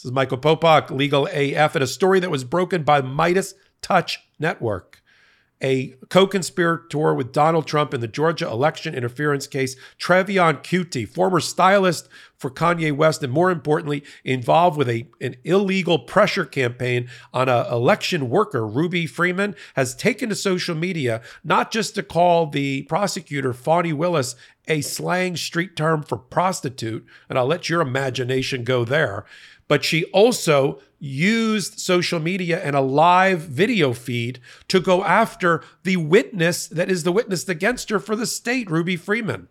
This is Michael Popok, Legal AF, and a story that was broken by Midas Touch Network a co conspirator with Donald Trump in the Georgia election interference case, Trevian Kutti, former stylist for Kanye West, and more importantly, involved with a, an illegal pressure campaign on an election worker, Ruby Freeman, has taken to social media not just to call the prosecutor, Fani Willis, a slang street term for prostitute, and I'll let your imagination go there, but she also used social media and a live video feed to go after the witness that is the witness against her for the state, Ruby Freeman,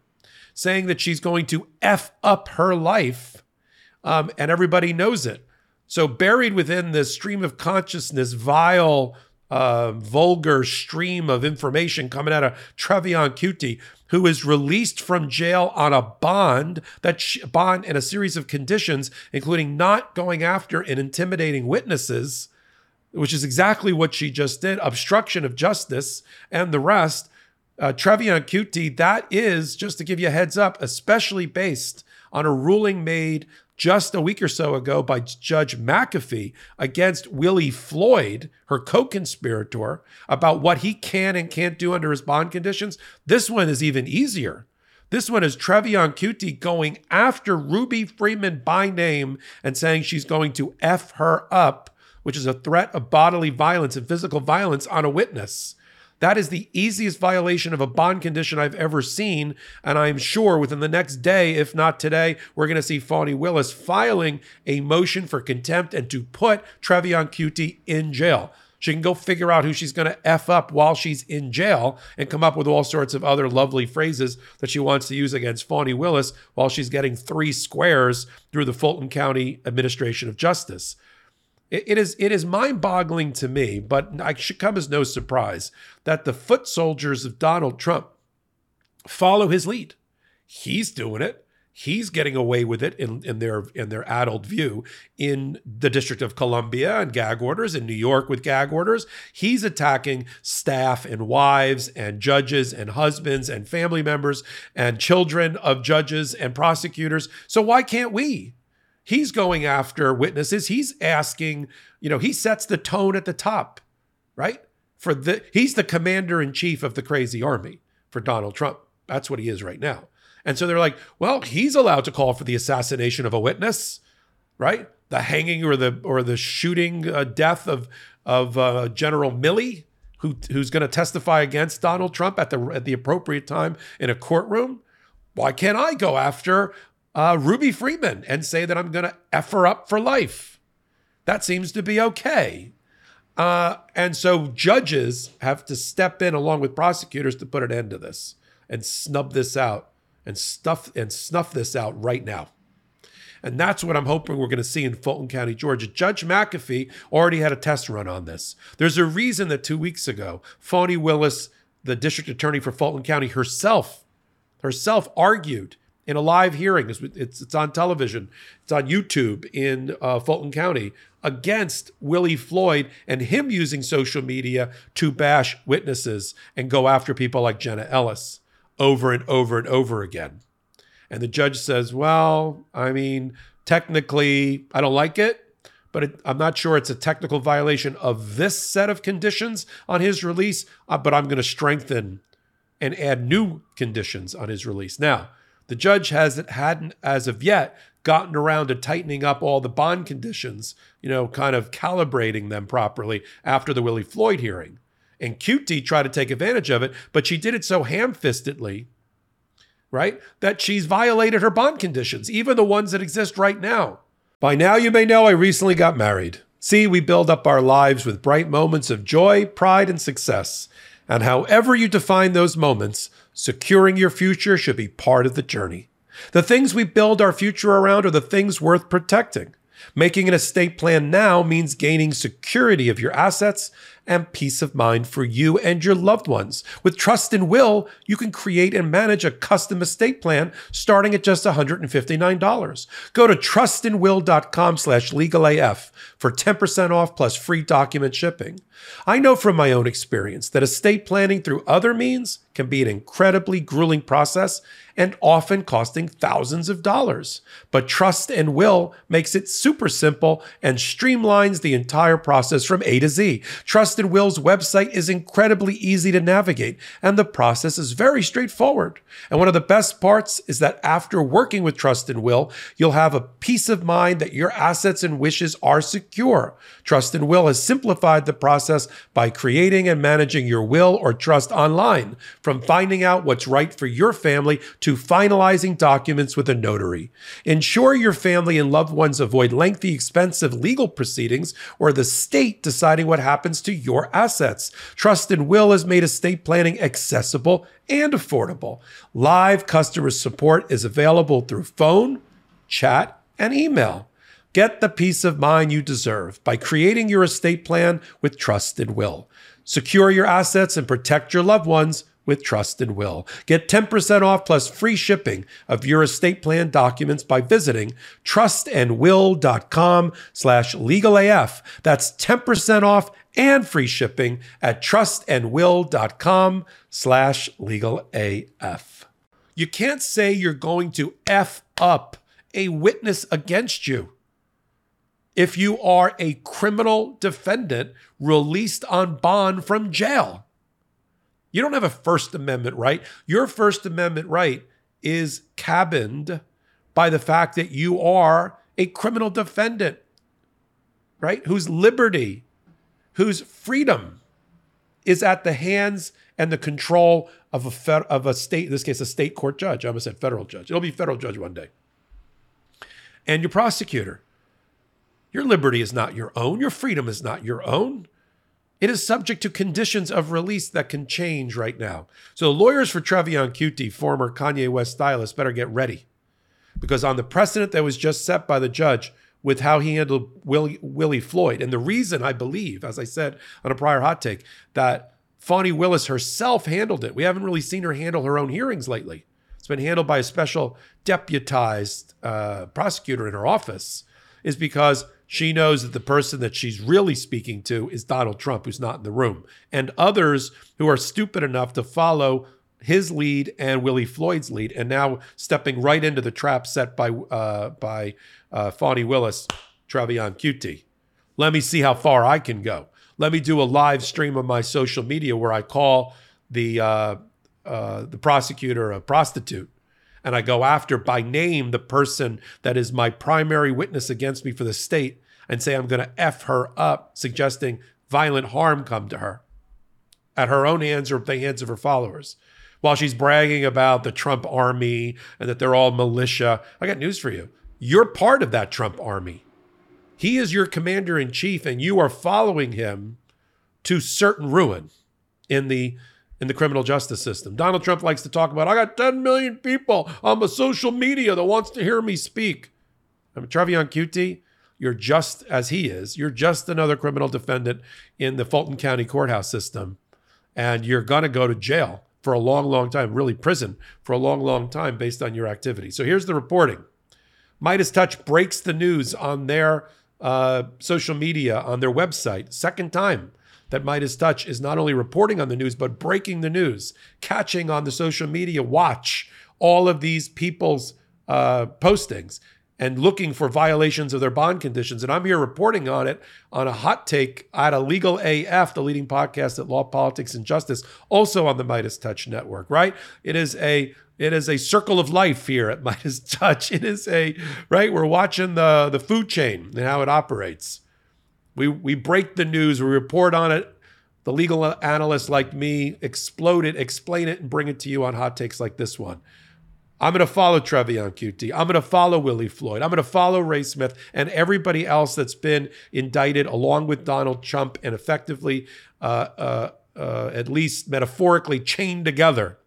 saying that she's going to F up her life. Um, and everybody knows it. So, buried within the stream of consciousness, vile, uh, vulgar stream of information coming out of Trevian Kutti, who is released from jail on a bond that bond and a series of conditions, including not going after and intimidating witnesses, which is exactly what she just did, obstruction of justice, and the rest. Uh, Trevian Kutti, that is just to give you a heads up, especially based on a ruling made just a week or so ago by Judge McAfee against Willie Floyd, her co conspirator, about what he can and can't do under his bond conditions. This one is even easier. This one is Trevian Kutti going after Ruby Freeman by name and saying she's going to F her up, which is a threat of bodily violence and physical violence on a witness. That is the easiest violation of a bond condition I've ever seen. And I'm sure within the next day, if not today, we're going to see Fani Willis filing a motion for contempt and to put Trevian Kutti in jail. She can go figure out who she's going to F up while she's in jail and come up with all sorts of other lovely phrases that she wants to use against Fani Willis while she's getting three squares through the Fulton County Administration of Justice. It, it is it is mind-boggling to me, but it should come as no surprise that the foot soldiers of Donald Trump follow his lead. He's doing it. He's getting away with it in, in their in their adult view in the District of Columbia and gag orders, in New York with gag orders. He's attacking staff and wives and judges and husbands and family members and children of judges and prosecutors. So why can't we? He's going after witnesses. He's asking, you know, he sets the tone at the top, right? For the he's the commander in chief of the crazy army for Donald Trump. That's what he is right now. And so they're like, well, he's allowed to call for the assassination of a witness, right? The hanging or the or the shooting uh, death of of uh, General Milley, who who's going to testify against Donald Trump at the at the appropriate time in a courtroom. Why can't I go after uh, Ruby Freeman and say that I'm going to F her up for life. That seems to be okay. Uh, and so judges have to step in along with prosecutors to put an end to this and snub this out and stuff and snuff this out right now. And that's what I'm hoping we're going to see in Fulton County, Georgia. Judge McAfee already had a test run on this. There's a reason that two weeks ago, Fani Willis, the district attorney for Fulton County herself, herself argued in a live hearing. It's, it's, on television, it's on YouTube in uh, Fulton County against Willie Floyd and him using social media to bash witnesses and go after people like Jenna Ellis over and over and over again. And the judge says, Well, I mean, technically, I don't like it. But it, I'm not sure it's a technical violation of this set of conditions on his release, uh, but I'm going to strengthen and add new conditions on his release. Now, the judge hasn't hadn't as of yet gotten around to tightening up all the bond conditions, you know, kind of calibrating them properly after the Willie Floyd hearing. And Kutti tried to take advantage of it, but she did it so ham-fistedly, right, that she's violated her bond conditions, even the ones that exist right now. By now, you may know I recently got married. See, we build up our lives with bright moments of joy, pride, and success. And however you define those moments, securing your future should be part of the journey. The things we build our future around are the things worth protecting. Making an estate plan now means gaining security of your assets and peace of mind for you and your loved ones. With Trust and Will, you can create and manage a custom estate plan starting at just $159. Go to trustandwill.com slash legalaf for 10% off plus free document shipping. I know from my own experience that estate planning through other means can be an incredibly grueling process and often costing thousands of dollars. But Trust and Will makes it super simple and streamlines the entire process from A to Z. Trust and Will's website is incredibly easy to navigate, and the process is very straightforward. And one of the best parts is that after working with Trust and Will, you'll have a peace of mind that your assets and wishes are secure. Trust and Will has simplified the process by creating and managing your will or trust online, from finding out what's right for your family to finalizing documents with a notary. Ensure your family and loved ones avoid lengthy, expensive legal proceedings or the state deciding what happens to your assets. Trust and Will has made estate planning accessible and affordable. Live customer support is available through phone, chat, and email. Get the peace of mind you deserve by creating your estate plan with Trust and Will. Secure your assets and protect your loved ones with Trust and Will. Get 10% off plus free shipping of your estate plan documents by visiting trustandwill.com slash legalaf. That's 10% off and free shipping at trustandwill.com slash legalaf. You can't say you're going to F up a witness against you if you are a criminal defendant released on bond from jail. You don't have a First Amendment right. Your First Amendment right is cabined by the fact that you are a criminal defendant, right? Whose liberty, whose freedom is at the hands and the control of a fed, of a state, in this case, a state court judge. I almost said federal judge. It'll be federal judge one day. And your prosecutor. Your liberty is not your own. Your freedom is not your own. It is subject to conditions of release that can change right now. So lawyers for Trevian Kutti, former Kanye West stylist, better get ready. Because on the precedent that was just set by the judge with how he handled Willie, Willie Floyd, and the reason I believe, as I said on a prior hot take, that Fani Willis herself handled it. We haven't really seen her handle her own hearings lately. It's been handled by a special deputized uh, prosecutor in her office, is because she knows that the person that she's really speaking to is Donald Trump, who's not in the room, and others who are stupid enough to follow his lead and Willie Floyd's lead, and now stepping right into the trap set by uh, by uh, Fani Willis, Trevian Kutti. Let me see how far I can go. Let me do a live stream on my social media where I call the uh, uh, the prosecutor a prostitute and I go after by name the person that is my primary witness against me for the state and say I'm going to F her up, suggesting violent harm come to her at her own hands or the hands of her followers. While she's bragging about the Trump army and that they're all militia, I got news for you. You're part of that Trump army. He is your commander in chief, and you are following him to certain ruin in the in the criminal justice system. Donald Trump likes to talk about, I got 10 million people on my social media that wants to hear me speak. I'm Trevian Kutti. You're just as he is. You're just another criminal defendant in the Fulton County courthouse system. And you're going to go to jail for a long, long time, really prison for a long, long time based on your activity. So here's the reporting. MeidasTouch breaks the news on their uh, social media, on their website, second time that MeidasTouch is not only reporting on the news, but breaking the news, catching on the social media watch all of these people's uh, postings and looking for violations of their bond conditions. And I'm here reporting on it on a hot take at a Legal AF, the leading podcast at Law, Politics, and Justice, also on the MeidasTouch Network, right? It is a it is a circle of life here at MeidasTouch. It is a right. We're watching the the food chain and how it operates. We, we break the news, we report on it. The legal analysts like me explode it, explain it, and bring it to you on hot takes like this one. I'm going to follow Trevian Kutti. I'm going to follow Willie Floyd. I'm going to follow Ray Smith and everybody else that's been indicted along with Donald Trump and effectively, uh, uh, uh, at least metaphorically, chained together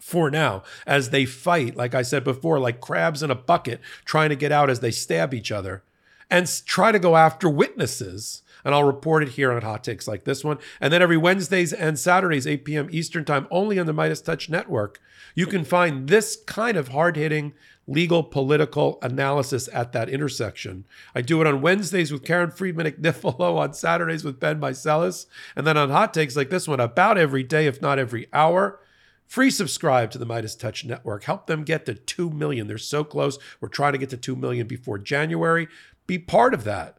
for now as they fight, like I said before, like crabs in a bucket trying to get out as they stab each other and try to go after witnesses. And I'll report it here on hot takes like this one. And then every Wednesdays and Saturdays, 8 p.m. Eastern Time, only on the MeidasTouch Network, you can find this kind of hard hitting legal political analysis at that intersection. I do it on Wednesdays with Karen Friedman Agnifilo, on Saturdays with Ben Meiselas, and then on hot takes like this one about every day, if not every hour. Free subscribe to the MeidasTouch Network. Help them get to 2 million. They're so close. We're trying to get to 2 million before January. Be part of that.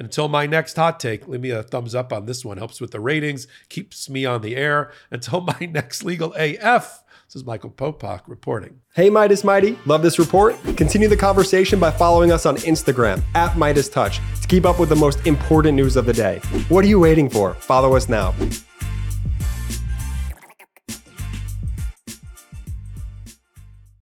Until my next hot take, leave me a thumbs up on this one. Helps with the ratings, keeps me on the air. Until my next legal AF, this is Michael Popok reporting. Hey Meidas Mighty, love this report? Continue the conversation by following us on Instagram at MeidasTouch to keep up with the most important news of the day. What are you waiting for? Follow us now.